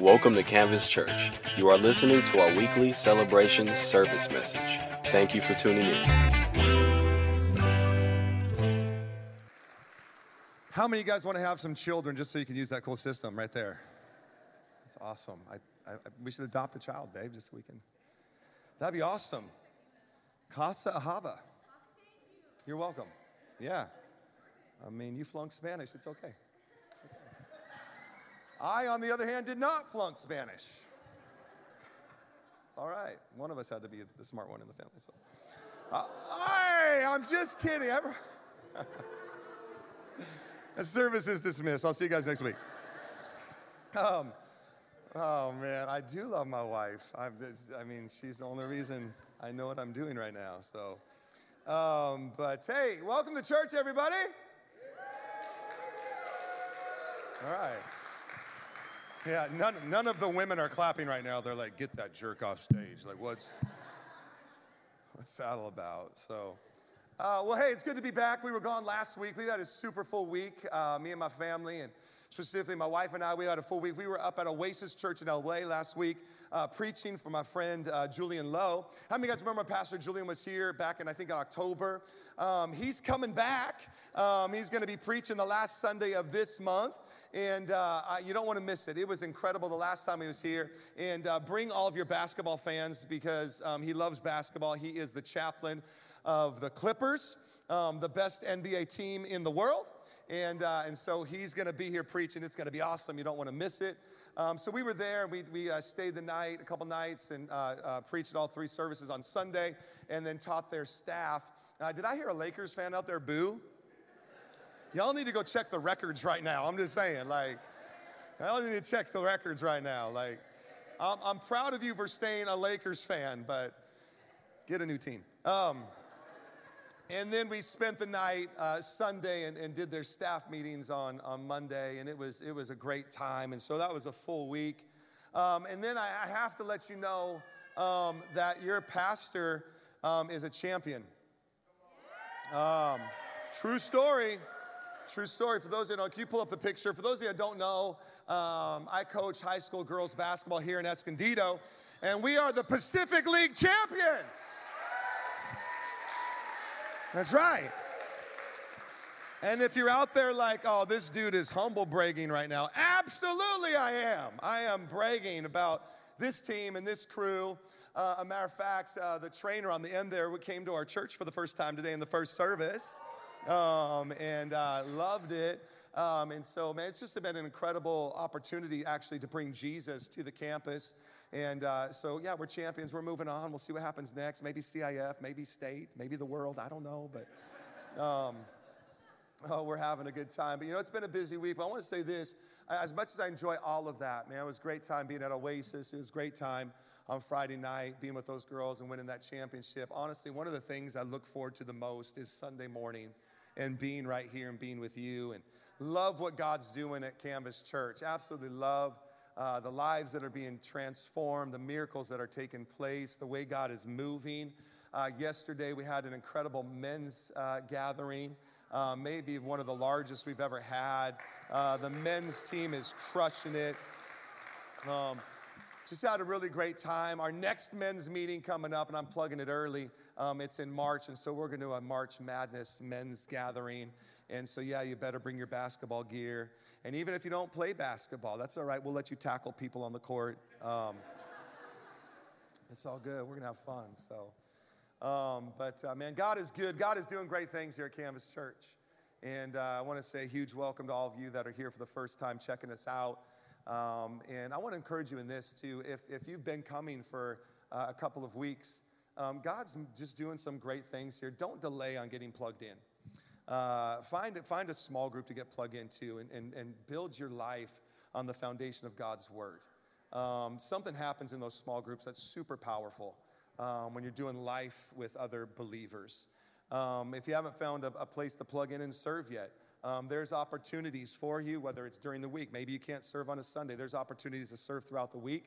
Welcome to Canvas Church. You are listening to our weekly celebration service message. Thank you for tuning in. How many of you guys want to have some children just so you can use that cool system right there? That's awesome. I, I, we should adopt a child, babe, just so we can. That'd be awesome. Casa Ahava. You're welcome. Yeah. I mean, you flunked Spanish. It's okay. I, on the other hand, did not flunk Spanish. It's all right. One of us had to be the smart one in the family. So, uh, I'm just kidding. the service is dismissed. I'll see you guys next week. Um, oh man, I do love my wife. I, I mean, she's the only reason I know what I'm doing right now. So, um, but hey, welcome to church, everybody. All right. Yeah, none, none of the women are clapping right now. They're like, get that jerk off stage. Like, what's, what's that all about? So, uh, well, hey, it's good to be back. We were gone last week. We had a super full week, uh, me and my family, and specifically my wife and I. We had a full week. We were up at Oasis Church in LA last week, uh, preaching for my friend uh, Julian Lowe. How many of you guys remember Pastor Julian was here back in, I think, October? Um, he's coming back. Um, he's going to be preaching the last Sunday of this month and uh, you don't want to miss it. It was incredible the last time he was here. And uh, bring all of your basketball fans because um, he loves basketball. He is the chaplain of the Clippers, um, the best NBA team in the world. And, uh, and so he's going to be here preaching. It's going to be awesome. You don't want to miss it. Um, so we were there. We, we uh, stayed the night, a couple nights, and uh, uh, preached all three services on Sunday, and then taught their staff. did I hear a Lakers fan out there boo? Y'all need to go check the records right now. I'm just saying, like, y'all need to check the records right now. Like, I'm, I'm proud of you for staying a Lakers fan, but get a new team. Um, and then we spent the night uh, Sunday and, and, did their staff meetings on, on Monday, and it was, it was a great time. And so that was a full week. Um, and then I, I, have to let you know um, that your pastor um, is a champion. Um, true story. True story. For those that don't, know, can you pull up the picture? For those of you that don't know, um, I coach high school girls basketball here in Escondido, and we are the Pacific League champions. That's right. And if you're out there like, oh, this dude is humble bragging right now, absolutely I am. I am bragging about this team and this crew. Uh, a matter of fact, uh, the trainer on the end there came to our church for the first time today in the first service um, and uh, loved it. Um, and so, man, it's just been an incredible opportunity actually to bring Jesus to the campus. And uh, so, yeah, we're champions. We're moving on. We'll see what happens next. Maybe CIF, maybe state, maybe the world. I don't know. But um, oh, we're having a good time. But you know, it's been a busy week. But I want to say this as much as I enjoy all of that, man, it was a great time being at Oasis. It was a great time on Friday night, being with those girls and winning that championship. Honestly, one of the things I look forward to the most is Sunday morning and being right here and being with you and love what God's doing at Canvas Church. Absolutely love uh, the lives that are being transformed, the miracles that are taking place, the way God is moving. Uh, yesterday, we had an incredible men's uh, gathering, uh, maybe one of the largest we've ever had. Uh, the men's team is crushing it. Um, just had a really great time. Our next men's meeting coming up, and I'm plugging it early. Um, it's in March, and so we're going to do a March Madness men's gathering. And so, yeah, you better bring your basketball gear. And even if you don't play basketball, that's all right. We'll let you tackle people on the court. Um, it's all good. We're going to have fun. So, um, but uh, man, God is good. God is doing great things here at Canvas Church. And uh, I want to say a huge welcome to all of you that are here for the first time checking us out. Um, and I want to encourage you in this too. If, if you've been coming for uh, a couple of weeks, um, God's just doing some great things here. Don't delay on getting plugged in. Uh, find, find a small group to get plugged into and, and, and build your life on the foundation of God's Word. Um, something happens in those small groups that's super powerful um, when you're doing life with other believers. Um, if you haven't found a, a, place to plug in and serve yet, um, there's opportunities for you, whether it's during the week. Maybe you can't serve on a Sunday. There's opportunities to serve throughout the week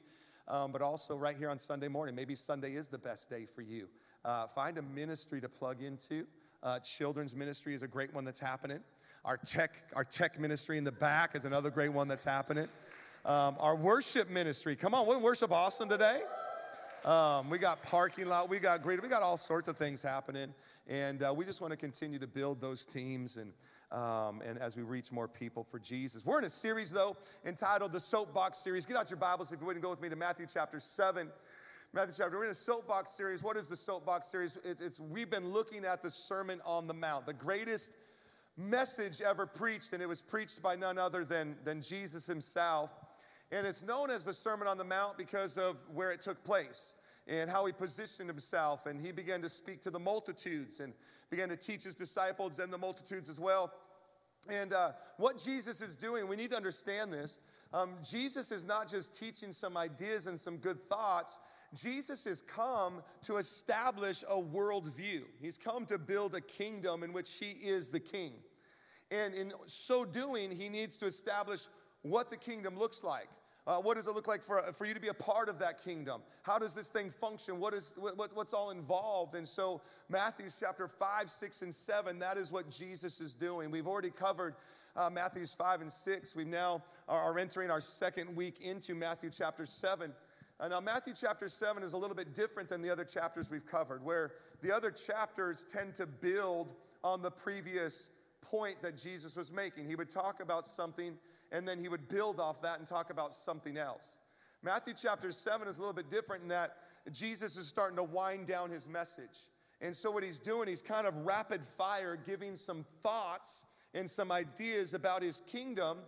um, but also right here on Sunday morning. Maybe Sunday is the best day for you. Uh, find a ministry to plug into. Uh, children's ministry is a great one that's happening. Our tech, our tech ministry in the back is another great one that's happening. Um, our worship ministry. Come on, wasn't worship awesome today? Um, we got parking lot, we got great, we got all sorts of things happening. And uh, we just want to continue to build those teams and, um, and as we reach more people for Jesus. We're in a series, though, entitled the Soapbox Series. Get out your Bibles if you wouldn't go with me to Matthew chapter 7. Matthew chapter, we're in a soapbox series. What is the soapbox series? It's, it's we've been looking at the Sermon on the Mount, the greatest message ever preached, and it was preached by none other than, than Jesus himself. And it's known as the Sermon on the Mount because of where it took place and how he positioned himself. And he began to speak to the multitudes and began to teach his disciples and the multitudes as well. And uh, what Jesus is doing, we need to understand this. Um, Jesus is not just teaching some ideas and some good thoughts. Jesus has come to establish a worldview. He's come to build a kingdom in which he is the king. And in so doing, he needs to establish what the kingdom looks like. Uh, what does it look like for, for you to be a part of that kingdom? How does this thing function? What is, what, what's all involved? And so, Matthew's chapter 5, 6, and 7, that is what Jesus is doing. We've already covered uh, Matthew's 5 and 6. We now are entering our second week into Matthew chapter 7. Uh, now, Matthew chapter 7 is a little bit different than the other chapters we've covered, where the other chapters tend to build on the previous point that Jesus was making. He would talk about something and then he would build off that and talk about something else. Matthew chapter 7 is a little bit different in that Jesus is starting to wind down his message. And so, what he's doing, he's kind of rapid fire giving some thoughts and some ideas about his kingdom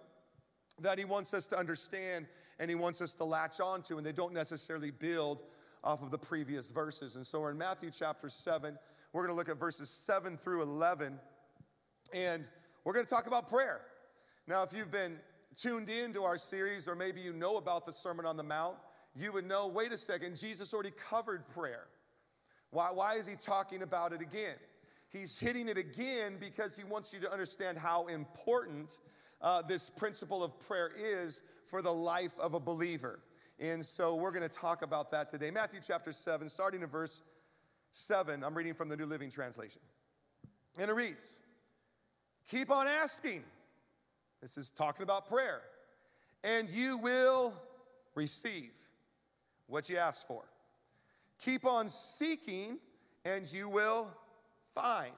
that he wants us to understand and he wants us to latch onto, and they don't necessarily build off of the previous verses. And so, we're in Matthew chapter 7. We're going to look at verses 7 through 11, and we're going to talk about prayer. Now, if you've been tuned in to our series, or maybe you know about the Sermon on the Mount, you would know wait a second, Jesus already covered prayer. Why, why is he talking about it again? He's hitting it again because he wants you to understand how important uh, this principle of prayer is for the life of a believer. And so we're going to talk about that today. Matthew chapter 7, starting in verse 7, I'm reading from the New Living Translation. And it reads Keep on asking this is talking about prayer. And you will receive what you ask for. Keep on seeking, and you will find.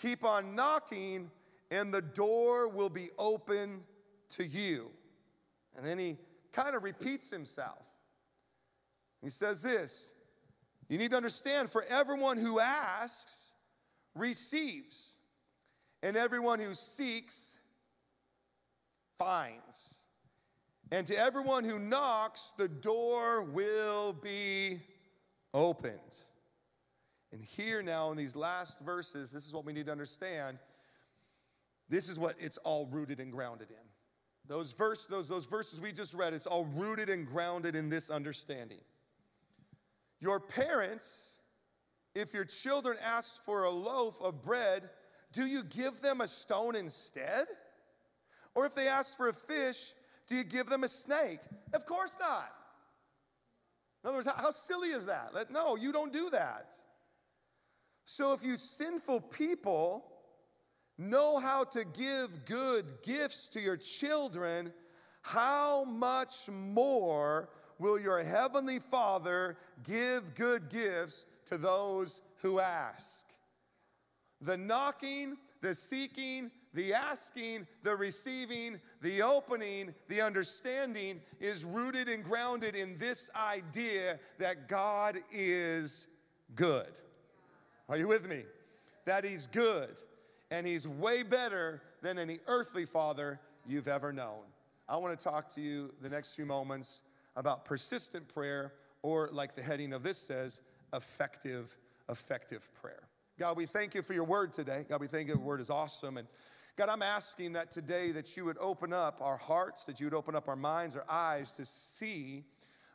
Keep on knocking, and the door will be open to you. And then he kind of repeats himself. He says this You need to understand for everyone who asks, receives, and everyone who seeks, finds. And to everyone who knocks, the door will be opened. And here now, in these last verses, this is what we need to understand. This is what it's all rooted and grounded in. Those, verse, those, those verses we just read, it's all rooted and grounded in this understanding. Your parents, if your children ask for a loaf of bread, do you give them a stone instead? Or if they ask for a fish, do you give them a snake? Of course not. In other words, how, silly is that? No, you don't do that. So if you sinful people know how to give good gifts to your children, how much more will your heavenly Father give good gifts to those who ask? The knocking, the seeking, the asking, the receiving, the opening, the understanding is rooted and grounded in this idea that God is good. Are you with me? That He's good and He's way better than any earthly father you've ever known. I want to talk to you the next few moments about persistent prayer, or like the heading of this says, effective, effective prayer. God, we thank you for your word today. God, we thank you your word is awesome. And God, I'm asking that today that you would open up our hearts, that you would open up our minds, our eyes to see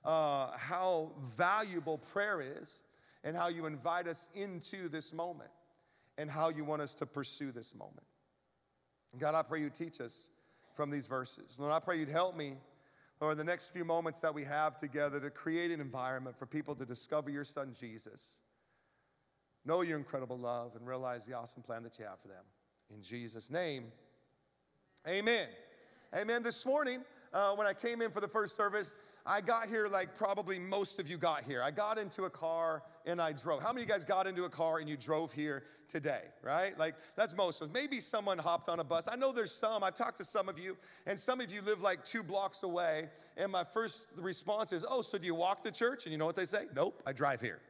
uh, how valuable prayer is and how you invite us into this moment and how you want us to pursue this moment. God, I pray you teach us from these verses. Lord, I pray you'd help me, Lord, the next few moments that we have together to create an environment for people to discover your son Jesus, know your incredible love, and realize the awesome plan that you have for them. In Jesus' name, amen. Amen. This morning, uh, when I came in for the first service, I got here like probably most of you got here. I got into a car and I drove. How many of you guys got into a car and you drove here today, right? Like that's most of us. Maybe someone hopped on a bus. I know there's some. I've talked to some of you, and some of you live like two blocks away. And my first response is, Oh, so do you walk to church? And you know what they say? Nope, I drive here.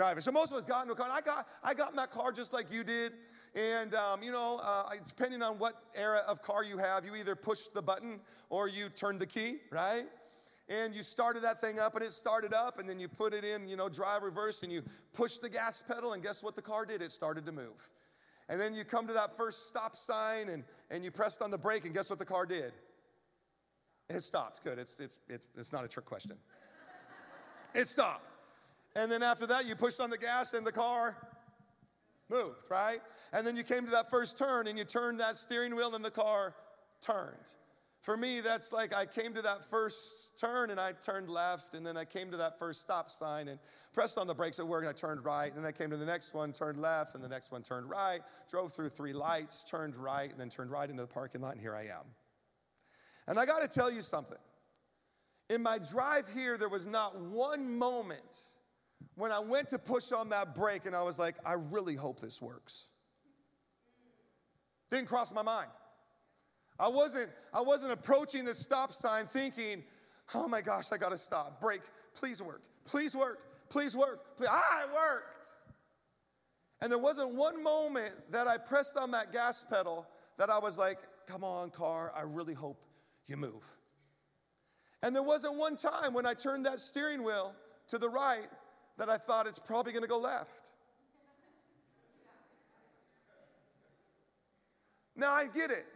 Driving. So most of us got into a car. I got, I got in that car just like you did. And, um, you know, uh, depending on what era of car you have, you either push the button or you turn the key, right? And you started that thing up and it started up, and then you put it in, you know, drive reverse and you push the gas pedal, and guess what the car did? It started to move. And then you come to that first stop sign and, and you pressed on the brake, and guess what the car did? It stopped. Good. It's, it's, it's, it's not a trick question. it stopped. And then after that, you pushed on the gas and the car moved, right? And then you came to that first turn and you turned that steering wheel and the car turned. For me, that's like I came to that first turn and I turned left, and then I came to that first stop sign and pressed on the brakes at work and I turned right. And then I came to the next one, turned left, and the next one turned right, drove through three lights, turned right, and then turned right into the parking lot, and here I am. And I gotta tell you something. In my drive here, there was not one moment when I went to push on that brake and I was like, I really hope this works. Didn't cross my mind. I wasn't, I wasn't approaching the stop sign thinking, oh my gosh, I gotta stop. Brake, please work, please work, please work. Please. Ah, it worked. And there wasn't one moment that I pressed on that gas pedal that I was like, come on, car, I really hope you move. And there wasn't one time when I turned that steering wheel to the right that I thought it's probably gonna go left. Now I get it.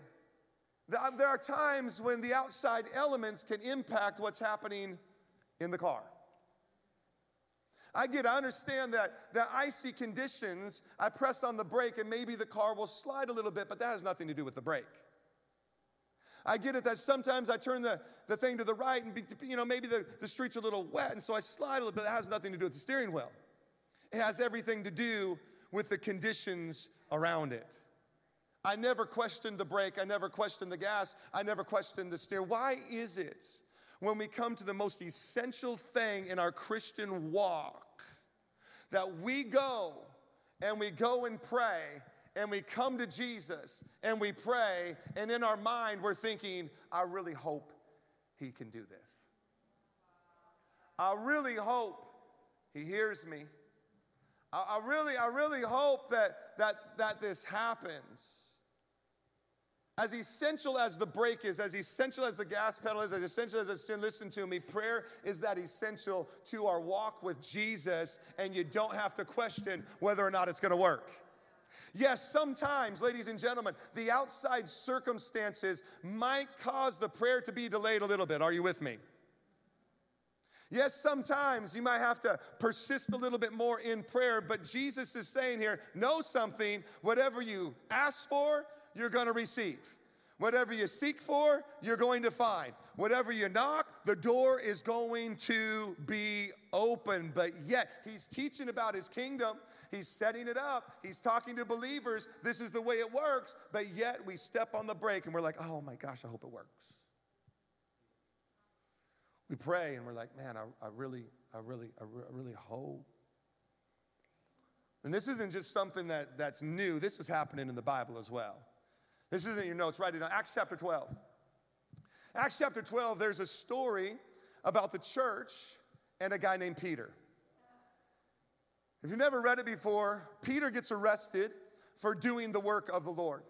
Um, there are times when the outside elements can impact what's happening in the car. I get, I understand that the icy conditions, I press on the brake and maybe the car will slide a little bit, but that has nothing to do with the brake. I get it that sometimes I turn the, the thing to the right and, be, you know, maybe the, the street's are a little wet and so I slide a little bit. It has nothing to do with the steering wheel. It has everything to do with the conditions around it. I never questioned the brake. I never questioned the gas. I never questioned the steer. Why is it when we come to the most essential thing in our Christian walk that we go and we go and pray and we come to Jesus and we pray, and in our mind, we're thinking, I really hope he can do this. I really hope he hears me. I, I really, I really hope that, that, that this happens. As essential as the brake is, as essential as the gas pedal is, as essential as it's listen to me, prayer is that essential to our walk with Jesus, and you don't have to question whether or not it's gonna work. Yes, sometimes, ladies and gentlemen, the outside circumstances might cause the prayer to be delayed a little bit. Are you with me? Yes, sometimes you might have to persist a little bit more in prayer, but Jesus is saying here know something, whatever you ask for, you're going to receive. Whatever you seek for, you're going to find. Whatever you knock, the door is going to be open. But yet, he's teaching about his kingdom. He's setting it up. He's talking to believers. This is the way it works. But yet, we step on the brake and we're like, oh my gosh, I hope it works. We pray and we're like, man, I, I really, I really, I, really hope. And this isn't just something that, that's new, this is happening in the Bible as well. This isn't your notes, write it down. Acts chapter 12. Acts chapter 12, there's a story about the church and a guy named Peter. If you've never read it before, Peter gets arrested for doing the work of the Lord.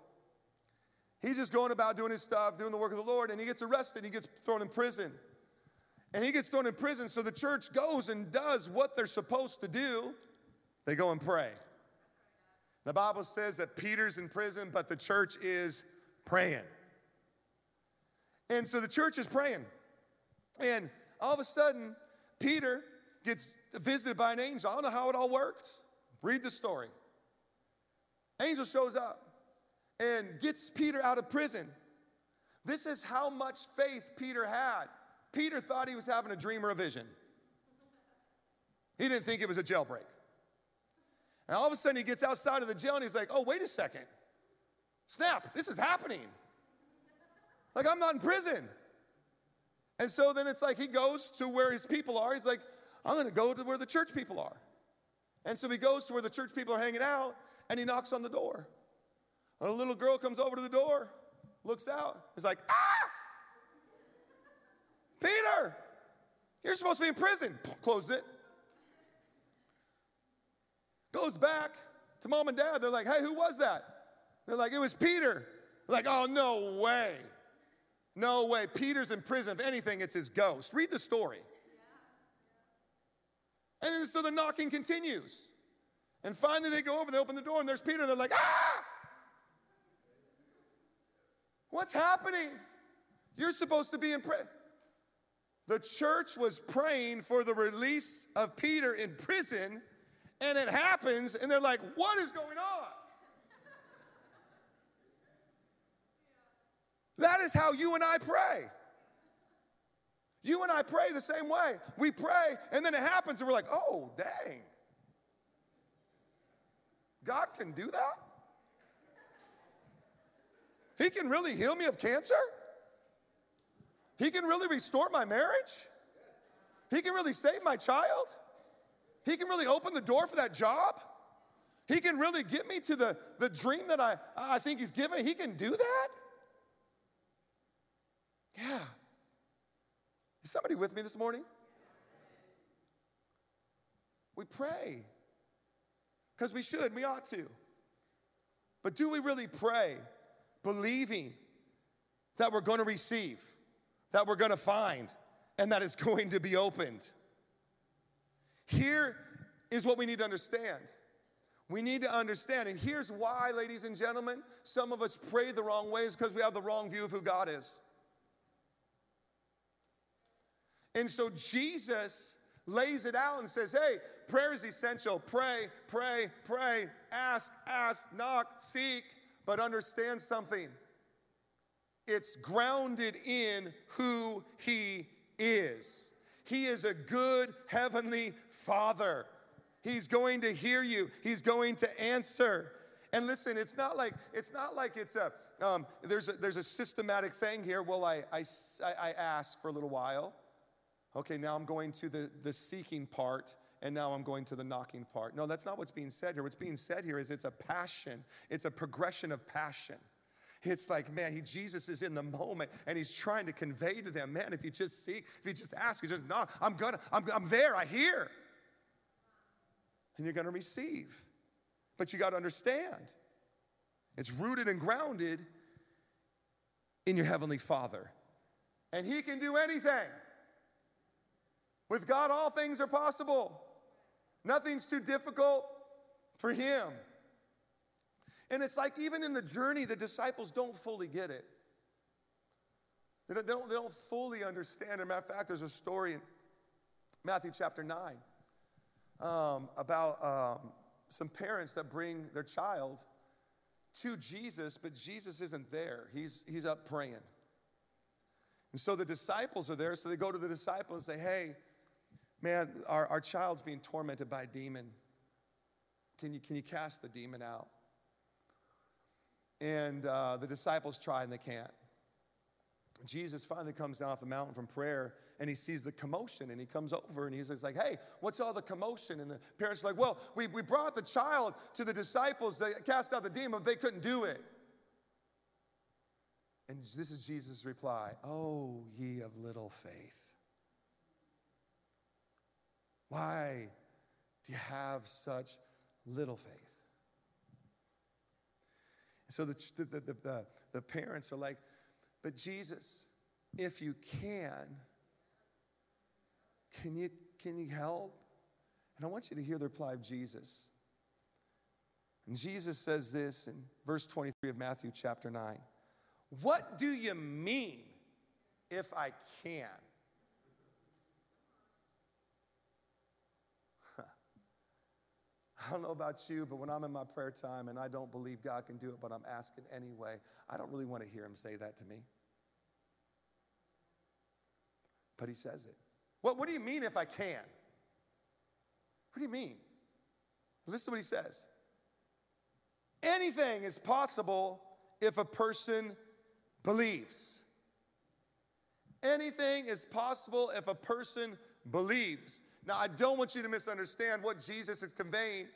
He's just going about doing his stuff, doing the work of the Lord, and he gets arrested. He gets thrown in prison. And he gets thrown in prison, so the church goes and does what they're supposed to do. They go and pray. The Bible says that Peter's in prison, but the church is praying. And so the church is praying. And all of a sudden, Peter gets visited by an angel. I don't know how it all worked. Read the story. Angel shows up and gets Peter out of prison. This is how much faith Peter had. Peter thought he was having a dream or a vision. He didn't think it was a jailbreak. And all of a sudden, he gets outside of the jail and he's like, oh, wait a second. Snap, this is happening. Like, I'm not in prison. And so then it's like he goes to where his people are. He's like, I'm going to go to where the church people are. And so he goes to where the church people are hanging out and he knocks on the door. And a little girl comes over to the door, looks out, is like, ah! Peter, you're supposed to be in prison. Close it. Goes back to mom and dad. They're like, hey, who was that? They're like, it was Peter. They're like, oh, no way. No way. Peter's in prison. If anything, it's his ghost. Read the story. And then so the knocking continues. And finally they go over, they open the door, and there's Peter, they're like, ah! What's happening? You're supposed to be in prison. The church was praying for the release of Peter in prison, and it happens, and they're like, What is going on? That is how you and I pray. You and I pray the same way. We pray, and then it happens, and we're like, oh, dang. God can do that? He can really heal me of cancer? He can really restore my marriage? He can really save my child? He can really open the door for that job? He can really get me to the, the dream that I, I think He's given. He can do that? Yeah. Is somebody with me this morning? We pray because we should, we ought to. But do we really pray believing that we're going to receive, that we're going to find, and that it's going to be opened? Here is what we need to understand. We need to understand, and here's why, ladies and gentlemen, some of us pray the wrong ways because we have the wrong view of who God is. And so Jesus lays it out and says, hey, prayer is essential. Pray, pray, pray, ask, ask, knock, seek, but understand something. It's grounded in who He is. He is a good heavenly Father. He's going to hear you. He's going to answer. And listen, it's not like it's not like it's a um, there's a there's a systematic thing here. Well, I, I I ask for a little while. Okay, now I'm going to the, the seeking part, and now I'm going to the knocking part. No, that's not what's being said here. What's being said here is it's a passion, it's a progression of passion. It's like, man, he, Jesus is in the moment and he's trying to convey to them, man, if you just seek, if you just ask, you just knock, I'm gonna, I'm, I'm there, I hear. And you're gonna receive. But you gotta understand, it's rooted and grounded in your Heavenly Father. And He can do anything. With God, all things are possible. Nothing's too difficult for Him. And it's like even in the journey, the disciples don't fully get it. They don't, they don't, fully understand. As a matter of fact, there's a story in Matthew chapter 9 um, about um, some parents that bring their child to Jesus, but Jesus isn't there. He's, he's up praying. And so the disciples are there, so they go to the disciples and say, Hey, man, our, our child's being tormented by a demon. Can you, can you cast the demon out? And uh, the disciples try and they can't. Jesus finally comes down off the mountain from prayer and he sees the commotion and he comes over and he's like, Hey, what's all the commotion? And the parents are like, Well, we, we brought the child to the disciples to cast out the demon, but they couldn't do it. And this is Jesus' reply Oh, ye of little faith. Why do you have such little faith? So the, the, the, the, parents are like, but Jesus, if you can, can you, can you help? And I want you to hear the reply of Jesus. And Jesus says this in verse 23 of Matthew chapter 9 What do you mean if I can? I don't know about you, but when I'm in my prayer time and I don't believe God can do it, but I'm asking anyway, I don't really want to hear him say that to me. But he says it. What, what do you mean if I can? What do you mean? Listen to what he says. Anything is possible if a person believes. Anything is possible if a person believes. Now, I don't want you to misunderstand what Jesus is conveying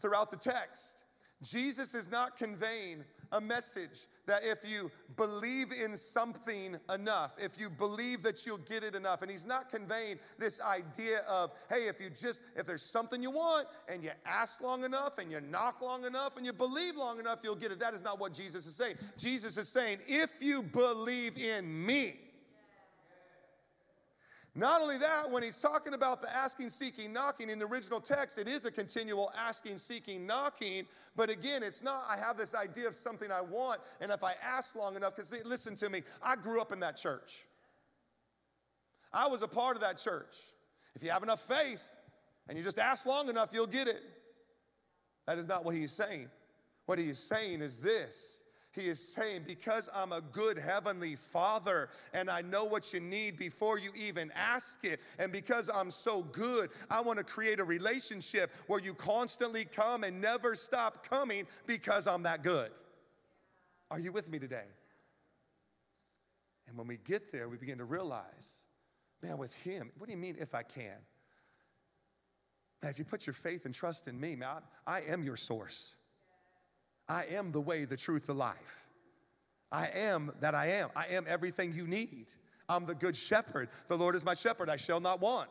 throughout the text. Jesus is not conveying a message that if you believe in something enough, if you believe that you'll get it enough, and he's not conveying this idea of, hey, if you just, if there's something you want and you ask long enough and you knock long enough and you believe long enough, you'll get it. That is not what Jesus is saying. Jesus is saying, if you believe in me, not only that, when he's talking about the asking, seeking, knocking in the original text, it is a continual asking, seeking, knocking. But again, it's not, I have this idea of something I want, and if I ask long enough, because listen to me, I grew up in that church. I was a part of that church. If you have enough faith and you just ask long enough, you'll get it. That is not what he's saying. What he's saying is this he is saying, Because I'm a good heavenly father and I know what you need before you even ask it, and because I'm so good, I want to create a relationship where you constantly come and never stop coming because I'm that good. Are you with me today? And when we get there, we begin to realize, man, with Him, what do you mean if I can? Man, if you put your faith and trust in me, man, I am your source. I am the way, the truth, the life. I am that I am. I am everything you need. I'm the good shepherd. The Lord is my shepherd. I shall not want.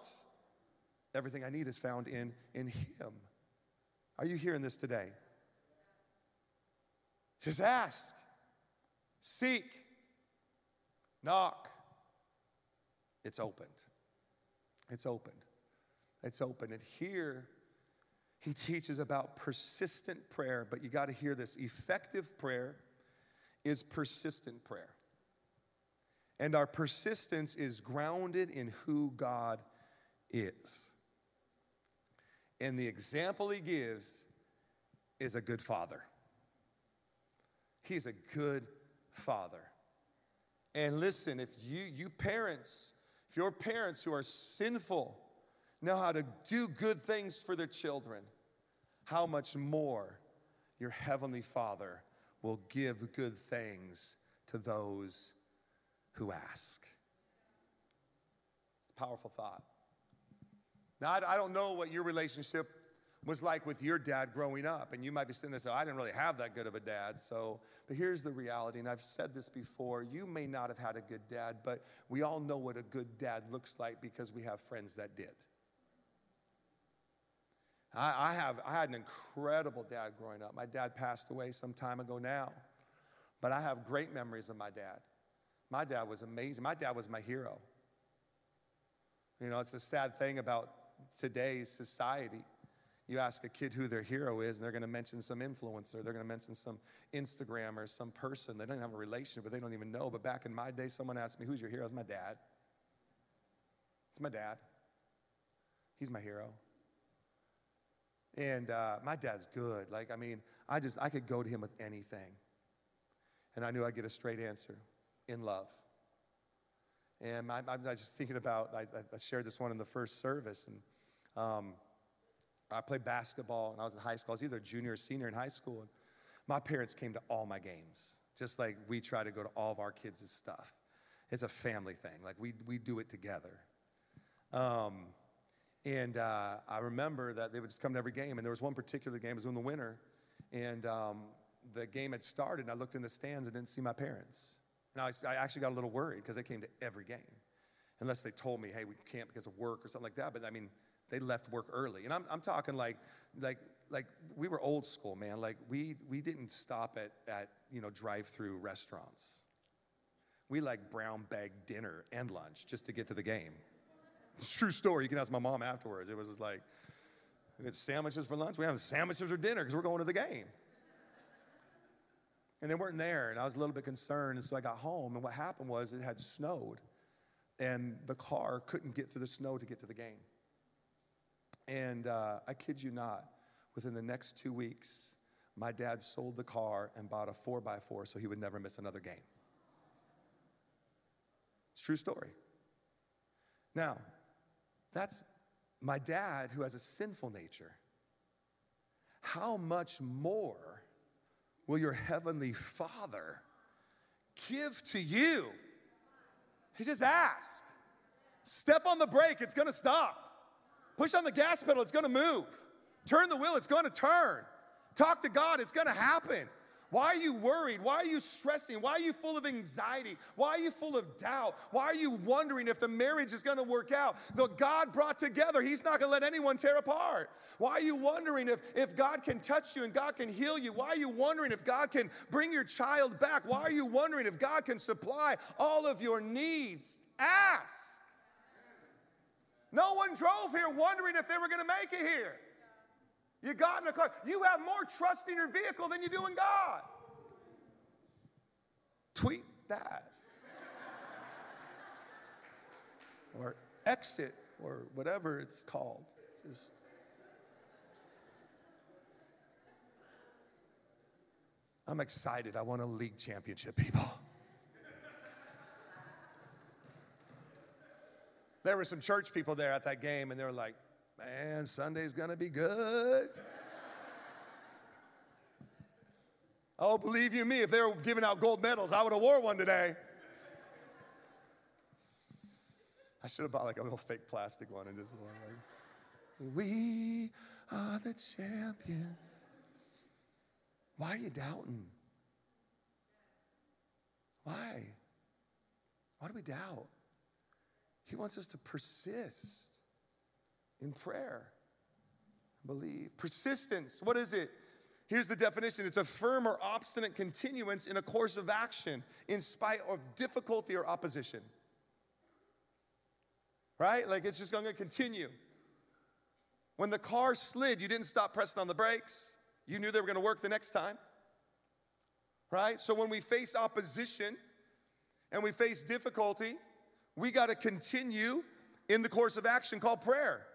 Everything I need is found in, in Him. Are you hearing this today? Just ask, seek, knock. It's opened. It's opened. It's open. And here, he teaches about persistent prayer, but you got to hear this effective prayer is persistent prayer. And our persistence is grounded in who God is. And the example he gives is a good father. He's a good father. And listen, if you, you parents, if your parents who are sinful, know how to do good things for their children, how much more your Heavenly Father will give good things to those who ask. It's a powerful thought. Now, I don't know what your relationship was like with your dad growing up, and you might be sitting there saying, oh, I didn't really have that good of a dad. So, but here's the reality, and I've said this before you may not have had a good dad, but we all know what a good dad looks like because we have friends that did. I, I, have, I had an incredible dad growing up. My dad passed away some time ago now, but I have great memories of my dad. My dad was amazing. My dad was my hero. You know, it's a sad thing about today's society. You ask a kid who their hero is, and they're going to mention some influencer. They're going to mention some Instagram or some person. They don't have a relationship, but they don't even know. But back in my day, someone asked me, Who's your hero? It's my dad. It's my dad. He's my hero. And uh, my dad's good. Like, I mean, I just, I could go to him with anything. And I knew I'd get a straight answer in love. And I, am just thinking about, I, I, shared this one in the first service. And um, I played basketball and I was in high school. I was either junior or senior in high school. And my parents came to all my games, just like we try to go to all of our kids' stuff. It's a family thing. Like, we, we do it together. Um, and uh, I remember that they would just come to every game. And there was one particular game, it was in the winter. And um, the game had started, and I looked in the stands and didn't see my parents. And I, I actually got a little worried because they came to every game. Unless they told me, hey, we can't because of work or something like that. But I mean, they left work early. And I'm, I'm talking like, like, like we were old school, man. Like we, we didn't stop at, at you know, drive-through restaurants. We like brown bag dinner and lunch just to get to the game. It's true story. You can ask my mom afterwards. It was just like, we had sandwiches for lunch. We have sandwiches for dinner because we're going to the game. And they weren't there, and I was a little bit concerned. And so I got home, and what happened was it had snowed, and the car couldn't get through the snow to get to the game. And uh, I kid you not, within the next two weeks, my dad sold the car and bought a 4x4 so he would never miss another game. It's true story. Now, that's my dad who has a sinful nature. How much more will your heavenly Father give to you He just ask. Step on the brake, it's gonna stop. Push on the gas pedal, it's gonna move. Turn the wheel, it's gonna turn. Talk to God, it's gonna happen. Why are you worried? Why are you stressing? Why are you full of anxiety? Why are you full of doubt? Why are you wondering if the marriage is gonna work out? The God brought together, He's not gonna let anyone tear apart. Why are you wondering if, if God can touch you and God can heal you? Why are you wondering if God can bring your child back? Why are you wondering if God can supply all of your needs? Ask. No one drove here wondering if they were gonna make it here. You got in a car. You have more trust in your vehicle than you do in God. Tweet that. or exit, or whatever it's called. Just I'm excited. I want a league championship, people. there were some church people there at that game, and they were like, man, Sunday's gonna be good. oh, believe you me, if they were giving out gold medals, I would have wore one today. I should have bought like a little fake plastic one and just worn like, we are the champions. Why are you doubting? Why? Why do we doubt? He wants us to persist in prayer. Believe. Persistence, what is it? Here's the definition it's a firm or obstinate continuance in a course of action in spite of difficulty or opposition. Right? Like it's just gonna continue. When the car slid, you didn't stop pressing on the brakes. You knew they were gonna work the next time. Right? So when we face opposition and we face difficulty, we gotta continue in the course of action called prayer.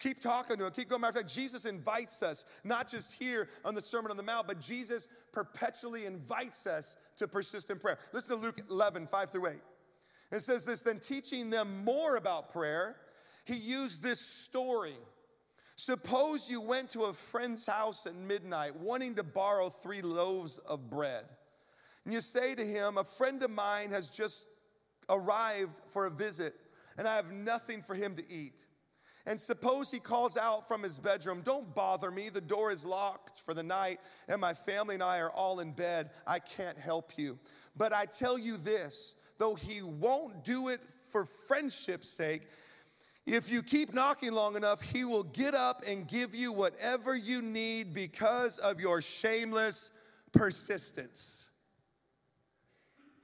Keep talking to him. Keep going. Matter of fact, Jesus invites us, not just here on the Sermon on the Mount, but Jesus perpetually invites us to persist in prayer. Listen to Luke 11, 5 through 8. It says this Then teaching them more about prayer, he used this story. Suppose you went to a friend's house at midnight wanting to borrow three loaves of bread. And you say to him, A friend of mine has just arrived for a visit, and I have nothing for him to eat. And suppose he calls out from his bedroom, Don't bother me, the door is locked for the night, and my family and I are all in bed. I can't help you. But I tell you this though he won't do it for friendship's sake, if you keep knocking long enough, he will get up and give you whatever you need because of your shameless persistence.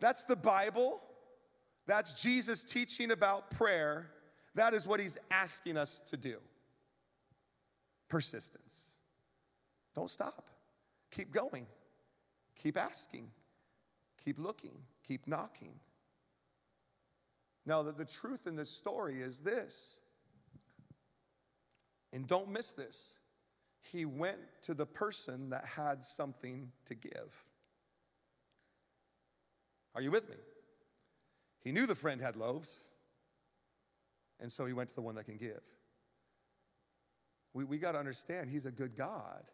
That's the Bible. That's Jesus teaching about prayer. That is what he's asking us to do persistence. Don't stop. Keep going. Keep asking. Keep looking. Keep knocking. Now, the, the truth in this story is this, and don't miss this. He went to the person that had something to give. Are you with me? He knew the friend had loaves. And so he went to the one that can give. We, we got to understand he's a good God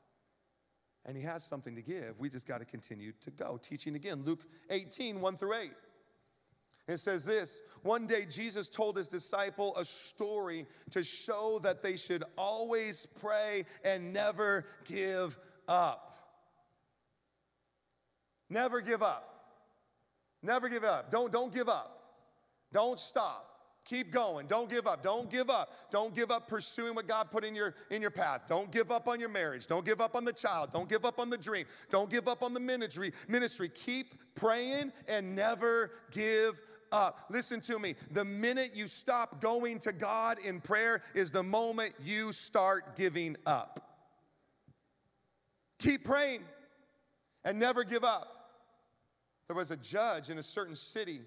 and he has something to give. We just got to continue to go. Teaching again, Luke 18, 1 through 8. It says this One day Jesus told his disciple a story to show that they should always pray and never give up. Never give up. Never give up. Don't, don't give up. Don't stop. Keep going. Don't give up. Don't give up. Don't give up pursuing what God put in your in your path. Don't give up on your marriage. Don't give up on the child. Don't give up on the dream. Don't give up on the ministry. Ministry. Keep praying and never give up. Listen to me. The minute you stop going to God in prayer is the moment you start giving up. Keep praying and never give up. There was a judge in a certain city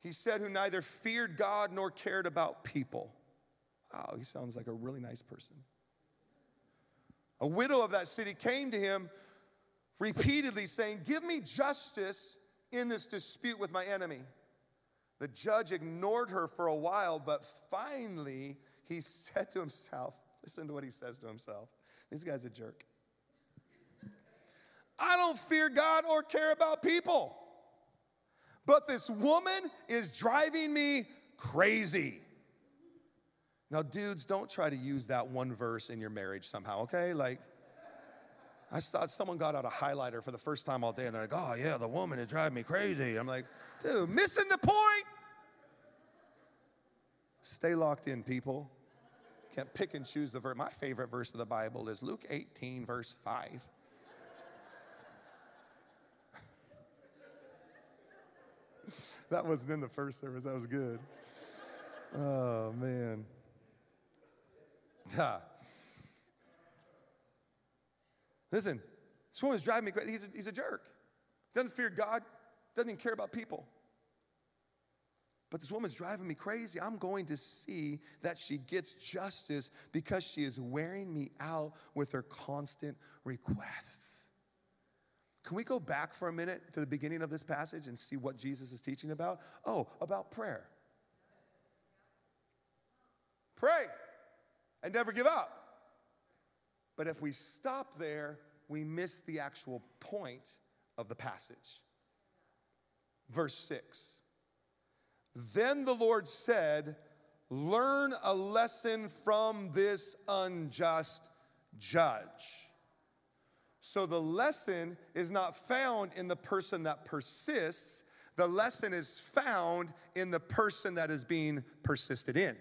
he said, who neither feared God nor cared about people. Wow, he sounds like a really nice person. A widow of that city came to him repeatedly saying, Give me justice in this dispute with my enemy. The judge ignored her for a while, but finally he said to himself, Listen to what he says to himself. This guy's a jerk. I don't fear God or care about people. But this woman is driving me crazy. Now, dudes, don't try to use that one verse in your marriage somehow, okay? Like, I thought someone got out a highlighter for the first time all day and they're like, oh, yeah, the woman is driving me crazy. I'm like, dude, missing the point. Stay locked in, people. Can't pick and choose the verse. My favorite verse of the Bible is Luke 18, verse 5. that wasn't in the first service. That was good. Oh, man. Yeah. Listen, this woman's driving me crazy. He's a, he's a jerk. Doesn't fear God, doesn't even care about people. But this woman's driving me crazy. I'm going to see that she gets justice because she is wearing me out with her constant requests. Can we go back for a minute to the beginning of this passage and see what Jesus is teaching about? Oh, about prayer. Pray and never give up. But if we stop there, we miss the actual point of the passage. Verse 6 Then the Lord said, Learn a lesson from this unjust judge. So the lesson is not found in the person that persists, the lesson is found in the person that is being persisted in.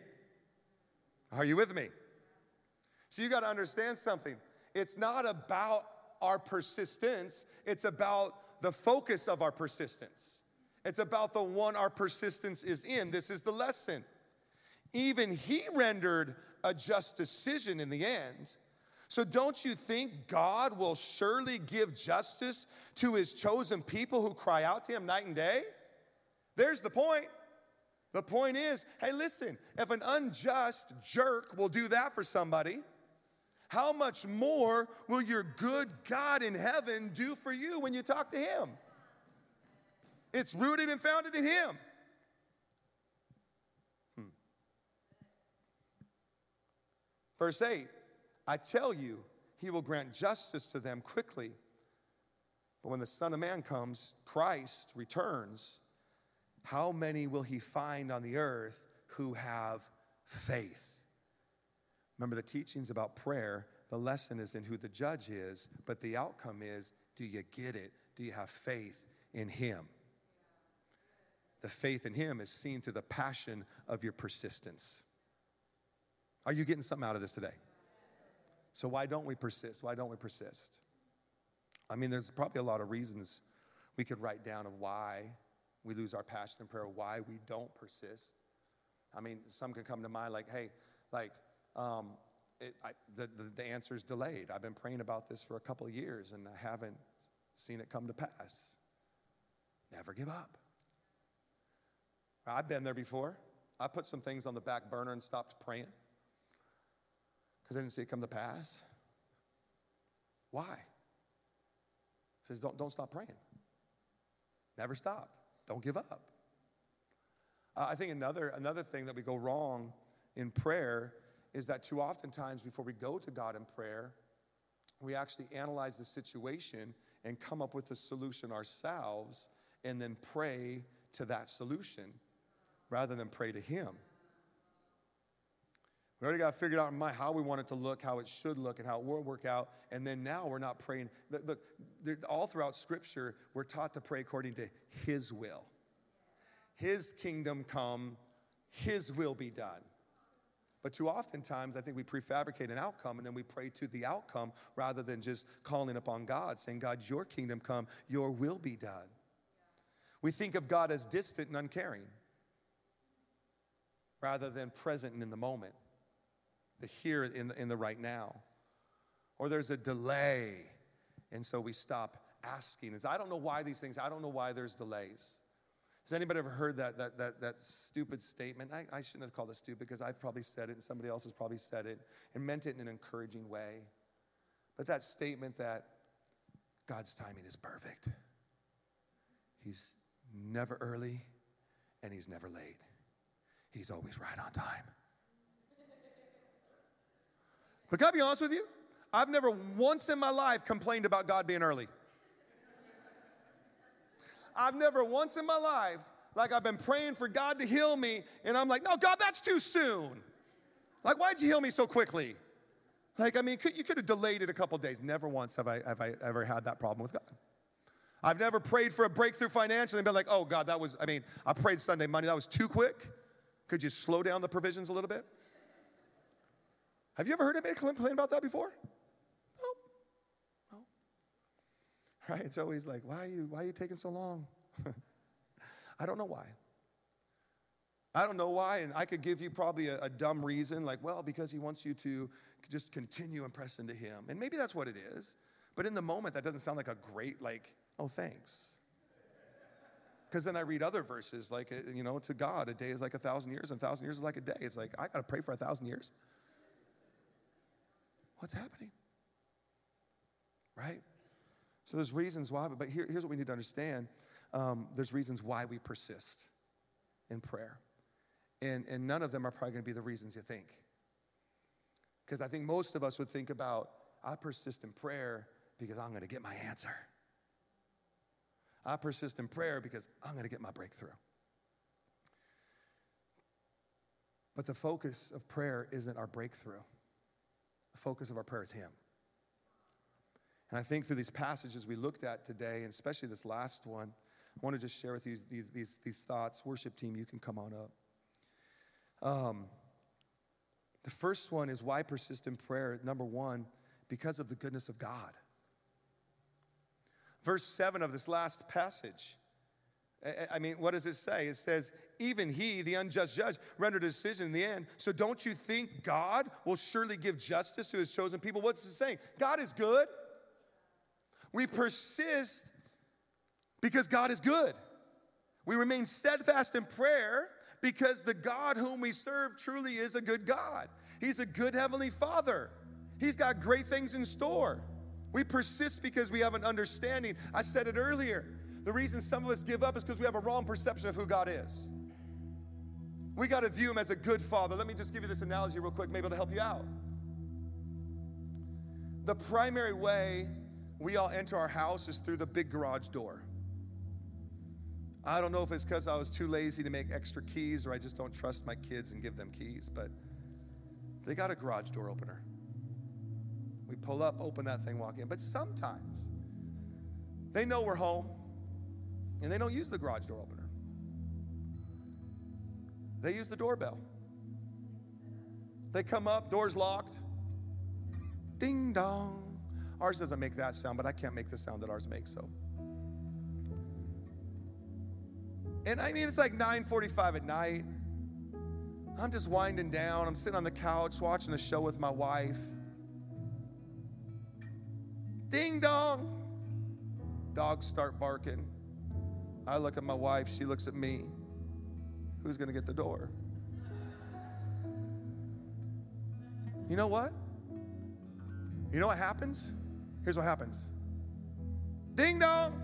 Are you with me? So you got to understand something. It's not about our persistence, it's about the focus of our persistence. It's about the one our persistence is in. This is the lesson. Even he rendered a just decision in the end. So don't you think God will surely give justice to his chosen people who cry out to him night and day? There's the point. The point is hey, listen, if an unjust jerk will do that for somebody, how much more will your good God in heaven do for you when you talk to Him? It's rooted and founded in Him. Hmm. Verse 8 I tell you, He will grant justice to them quickly. But when the Son of Man comes, Christ returns, how many will He find on the earth who have faith? Remember, the teachings about prayer, the lesson is in who the judge is, but the outcome is do you get it? Do you have faith in Him? The faith in Him is seen through the passion of your persistence. Are you getting something out of this today? So, why don't we persist? Why don't we persist? I mean, there's probably a lot of reasons we could write down of why we lose our passion in prayer, why we don't persist. I mean, some could come to mind like, hey, like, um, it, I, the, the, the answer is delayed. I've been praying about this for a couple years and I haven't seen it come to pass. Never give up. I've been there before. I put some things on the back burner and stopped praying because I didn't see it come to pass. Why? He says, don't, don't stop praying. Never stop. Don't give up. Uh, I think another, another thing that we go wrong in prayer is that too often times before we go to God in prayer, we actually analyze the situation and come up with a solution ourselves and then pray to that solution rather than pray to Him. We already got figured out in my how we want it to look, how it should look, and how it will work out. And then now we're not praying. Look, all throughout Scripture, we're taught to pray according to His will. His kingdom come, His will be done. But too oftentimes, I think we prefabricate an outcome and then we pray to the outcome rather than just calling upon God, saying, God, your kingdom come, your will be done. We think of God as distant and uncaring rather than present and in the moment, the here in the, in the right now. Or there's a delay, and so we stop asking. It's, I don't know why these things, I don't know why there's delays. Has anybody ever heard that, that, that, that stupid statement? I, I shouldn't have called it stupid because I've probably said it and somebody else has probably said it and meant it in an encouraging way. But that statement that God's timing is perfect. He's never early and he's never late. He's always right on time. But can I be honest with you? I've never once in my life complained about God being early. I've never once in my life, like I've been praying for God to heal me, and I'm like, no, God, that's too soon. Like, why'd you heal me so quickly? Like, I mean, could, you could have delayed it a couple days. Never once have I, have I ever had that problem with God. I've never prayed for a breakthrough financially and been like, oh, God, that was, I mean, I prayed Sunday money, that was too quick. Could you slow down the provisions a little bit? Have you ever heard anybody complain about that before? No. No. Right? It's always like, why are you, why are you taking so long? I don't know why. I don't know why, and I could give you probably a, a, dumb reason, like, well, because he wants you to just continue and press into him. And maybe that's what it is. But in the moment, that doesn't sound like a great, like, oh, thanks. Because then I read other verses, like, uh, you know, to God, a day is like a thousand years, and a thousand years is like a day. It's like, I got to pray for a thousand years. What's happening? Right? So there's reasons why, but here, here's what we need to understand um, there's reasons why we persist in prayer. And, and none of them are probably going to be the reasons you think. Because I think most of us would think about, I persist in prayer because I'm going to get my answer. I persist in prayer because I'm going to get my breakthrough. But the focus of prayer isn't our breakthrough, focus of our prayer is Him. And I think through these passages we looked at today, and especially this last one, I want to just share with you these, these, these thoughts. Worship team, you can come on up. Um, the first one is why persist in prayer? Number one, because of the goodness of God. Verse 7 of this last passage. I mean, what does it say? It says, even he, the unjust judge, rendered a decision in the end. So don't you think God will surely give justice to his chosen people? What's it saying? God is good. We persist because God is good. We remain steadfast in prayer because the God whom we serve truly is a good God. He's a good Heavenly Father. He's got great things in store. We persist because we have an understanding. I said it earlier. The reason some of us give up is because we have a wrong perception of who God is. We got to view Him as a good Father. Let me just give you this analogy real quick, maybe it'll help you out. The primary way we all enter our house is through the big garage door. I don't know if it's because I was too lazy to make extra keys or I just don't trust my kids and give them keys, but they got a garage door opener. We pull up, open that thing, walk in. But sometimes they know we're home and they don't use the garage door opener, they use the doorbell. They come up, door's locked. Ding dong. Ours doesn't make that sound, but I can't make the sound that ours makes, so. And I mean, it's like 9:45 at night. I'm just winding down. I'm sitting on the couch watching a show with my wife. Ding dong. Dogs start barking. I look at my wife, she looks at me. Who's going to get the door? You know what? You know what happens? Here's what happens. Ding dong.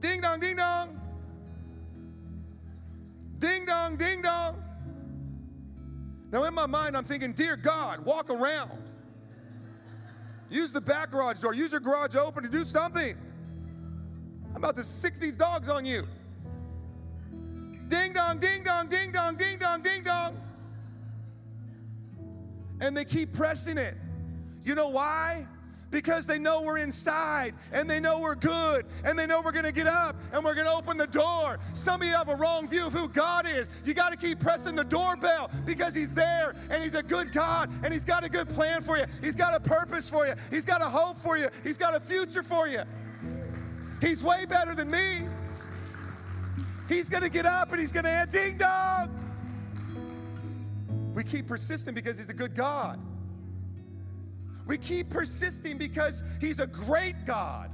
Ding dong, ding dong. Ding dong, ding dong. Now, in my mind, I'm thinking, Dear God, walk around. Use the back garage door. Use your garage open to do something. I'm about to stick these dogs on you. Ding dong, ding dong, ding dong, ding dong, ding dong. And they keep pressing it. You know why? because they know we're inside and they know we're good and they know we're to get up and we're to open the door. Some of you have a wrong view of who God is. You got to keep pressing the doorbell because He's there and He's a good God and He's got a good plan for you. He's got a purpose for you. He's got a hope for you. He's got a future for you. He's way better than me. He's going to get up and He's going to add ding dong. We keep persisting because He's a good God. We keep persisting because He's a great God.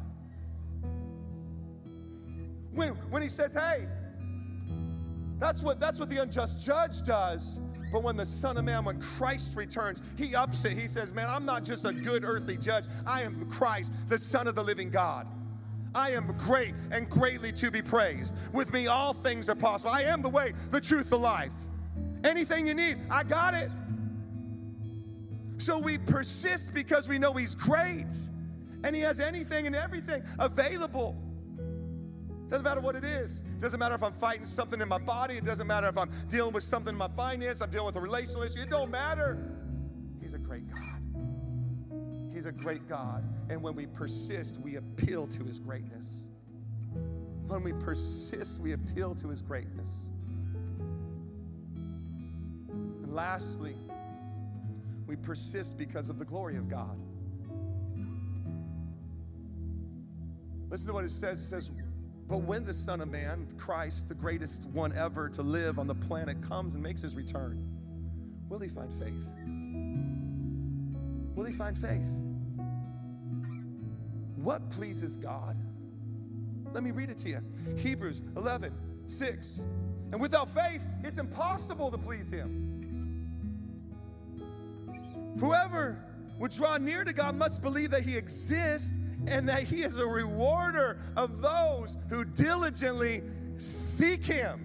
When, when He says, hey, that's what, that's what the unjust judge does. But when the Son of Man, when Christ returns, he ups it. He says, Man, I'm not just a good earthly judge. I am Christ, the Son of the living God. I am great and greatly to be praised. With me, all things are possible. I am the way, the truth, the life. Anything you need, I got it. So we persist because we know He's great and He has anything and everything available. Doesn't matter what it is. Doesn't matter if I'm fighting something in my body. It doesn't matter if I'm dealing with something in my finance. I'm dealing with a relational issue. It don't matter. He's a great God. He's a great God. And when we persist, we appeal to his greatness. When we persist, we appeal to his greatness. And lastly, we persist because of the glory of God. Listen to what it says. It says, But when the Son of Man, Christ, the greatest one ever to live on the planet, comes and makes his return, will he find faith? Will he find faith? What pleases God? Let me read it to you. Hebrews 11, 6. And without faith, it's impossible to please him. Whoever would draw near to God must believe that he exists and that he is a rewarder of those who diligently seek him.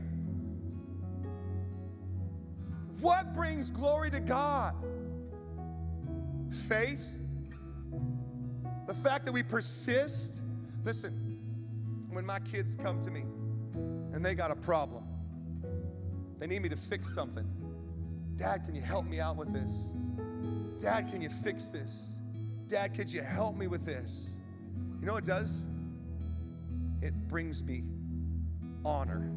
What brings glory to God? Faith, the fact that we persist. Listen, when my kids come to me and they got a problem, they need me to fix something. Dad, can you help me out with this? Dad, can you fix this? Dad, could you help me with this? You know what it does? It brings me honor.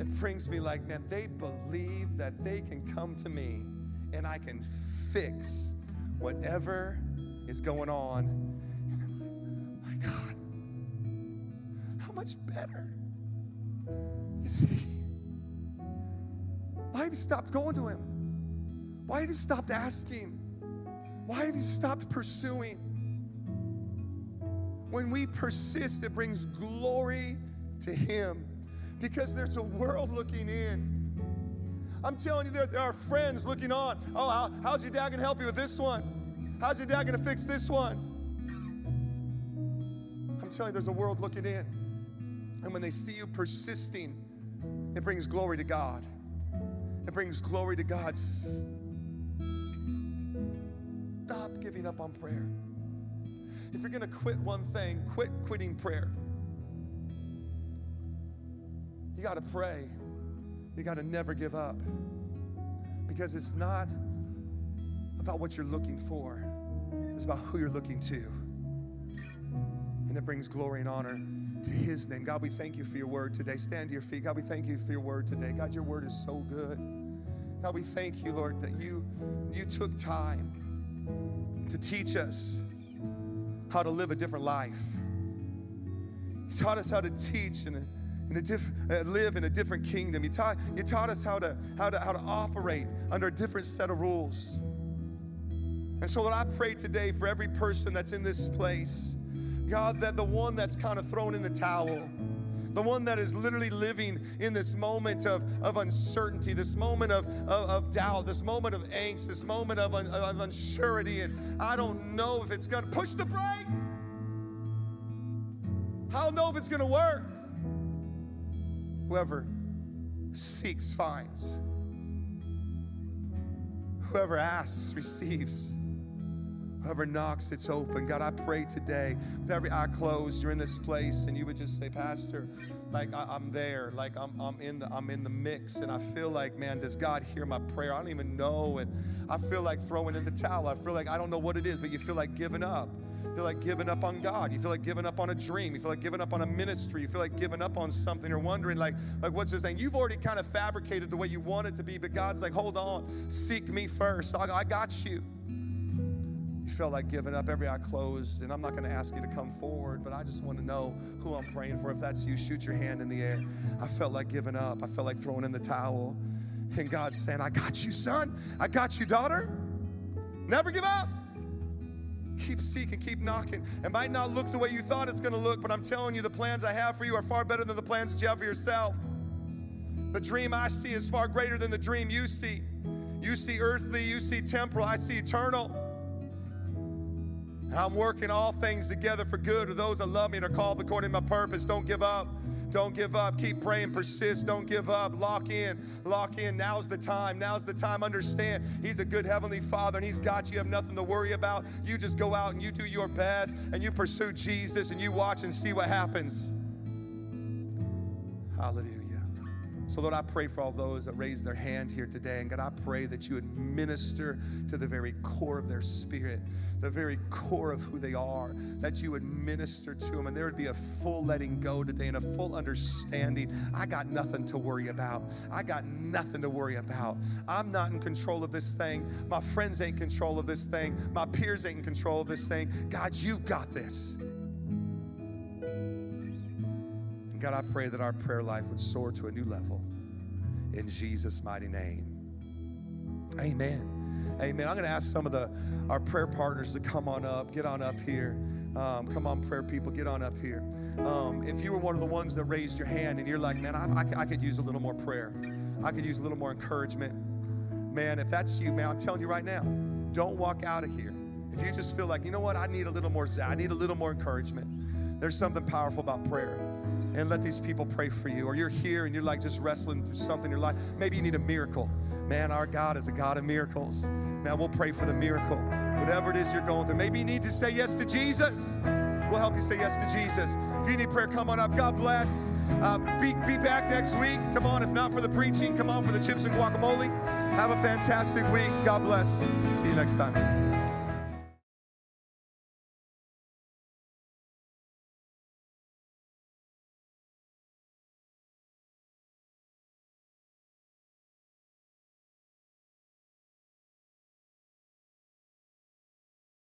It brings me like, man, they believe that they can come to me and I can fix whatever is going on. My God, how much better is He? Why have you stopped going to Him? Why have you stopped asking? Why have you stopped pursuing? When we persist, it brings glory to Him because there's a world looking in. I'm telling you, there, there are friends looking on. Oh, how, how's your dad gonna help you with this one? How's your dad gonna fix this one? I'm telling you, there's a world looking in. And when they see you persisting, it brings glory to God. It brings glory to God. Stop giving up on prayer. If you're going to quit one thing, quit quitting prayer. You got to pray. You got to never give up. Because it's not about what you're looking for, it's about who you're looking to. And it brings glory and honor to His name. God, we thank you for your word today. Stand to your feet. God, we thank you for your word today. God, your word is so good. God, we thank you, Lord, that you, you took time to teach us how to live a different life. You taught us how to teach and in a diff, uh, live in a different kingdom. You taught, you taught us how to, how, to, how to operate under a different set of rules. And so, Lord, I pray today for every person that's in this place, God, that the one that's kind of thrown in the towel, the one that is literally living in this moment of, of uncertainty, this moment of, of, of doubt, this moment of angst, this moment of, un, of unsurety, and I don't know if it's gonna push the brake. I don't know if it's gonna work. Whoever seeks finds. Whoever asks receives. Whoever knocks, it's open. God, I pray today with every eye closed, you're in this place, and you would just say, Pastor, like I, am there, like I'm, I'm in the I'm in the mix, and I feel like, man, does God hear my prayer? I don't even know, and I feel like throwing in the towel. I feel like I don't know what it is, but you feel like giving up. You feel like giving up on God. You feel like giving up on a dream. You feel like giving up on a ministry. You feel like giving up on something. You're wondering, like, like what's this thing? You've already kind of fabricated the way you want it to be, but God's like, hold on, seek me first. I, I got you you felt like giving up, every eye closed, and I'm not going to ask you to come forward, but I just want to know who I'm praying for. If that's you, shoot your hand in the air. I felt like giving up. I felt like throwing in the towel. And God's saying, I got you, son. I got you, daughter. Never give up. Keep seeking, keep knocking. It might not look the way you thought it's going to look, but I'm telling you, the plans I have for you are far better than the plans that you have for yourself. The dream I see is far greater than the dream you see. You see earthly, you see temporal, I see eternal. I'm working all things together for good to those that love me and are called according to my purpose. Don't give up. Don't give up. Keep praying. Persist. Don't give up. Lock in. Lock in. Now's the time. Now's the time. Understand He's a good Heavenly Father and He's got you. You have nothing to worry about. You just go out and you do your best and you pursue Jesus and you watch and see what happens. Hallelujah. So, Lord, I pray for all those that raise their hand here today. And God, I pray that you would minister to the very core of their spirit, the very core of who they are, that you would minister to them. And there would be a full letting go today and a full understanding. I got nothing to worry about. I got nothing to worry about. I'm not in control of this thing. My friends ain't in control of this thing. My peers ain't in control of this thing. God, you've got this. God, I pray that our prayer life would soar to a new level in Jesus' mighty name. Amen. Amen. I'm going to ask some of the our prayer partners to come on up, get on up here. Um, come on, prayer people, get on up here. Um, if you were one of the ones that raised your hand and you're like, man, I, I, I could use a little more prayer, I could use a little more encouragement. Man, if that's you, man, I'm telling you right now, don't walk out of here. If you just feel like, you know what, I need a little more, I need a little more encouragement. There's something powerful about prayer and let these people pray for you. Or you're here and you're like just wrestling through something in your life. Maybe you need a miracle. Man, our God is a God of miracles. Man, we'll pray for the miracle. Whatever it is you're going through. Maybe you need to say yes to Jesus. We'll help you say yes to Jesus. If you need prayer, come on up. God bless. Uh, be, be back next week. Come on, if not for the preaching, come on for the chips and guacamole. Have a fantastic week. God bless. See you next time.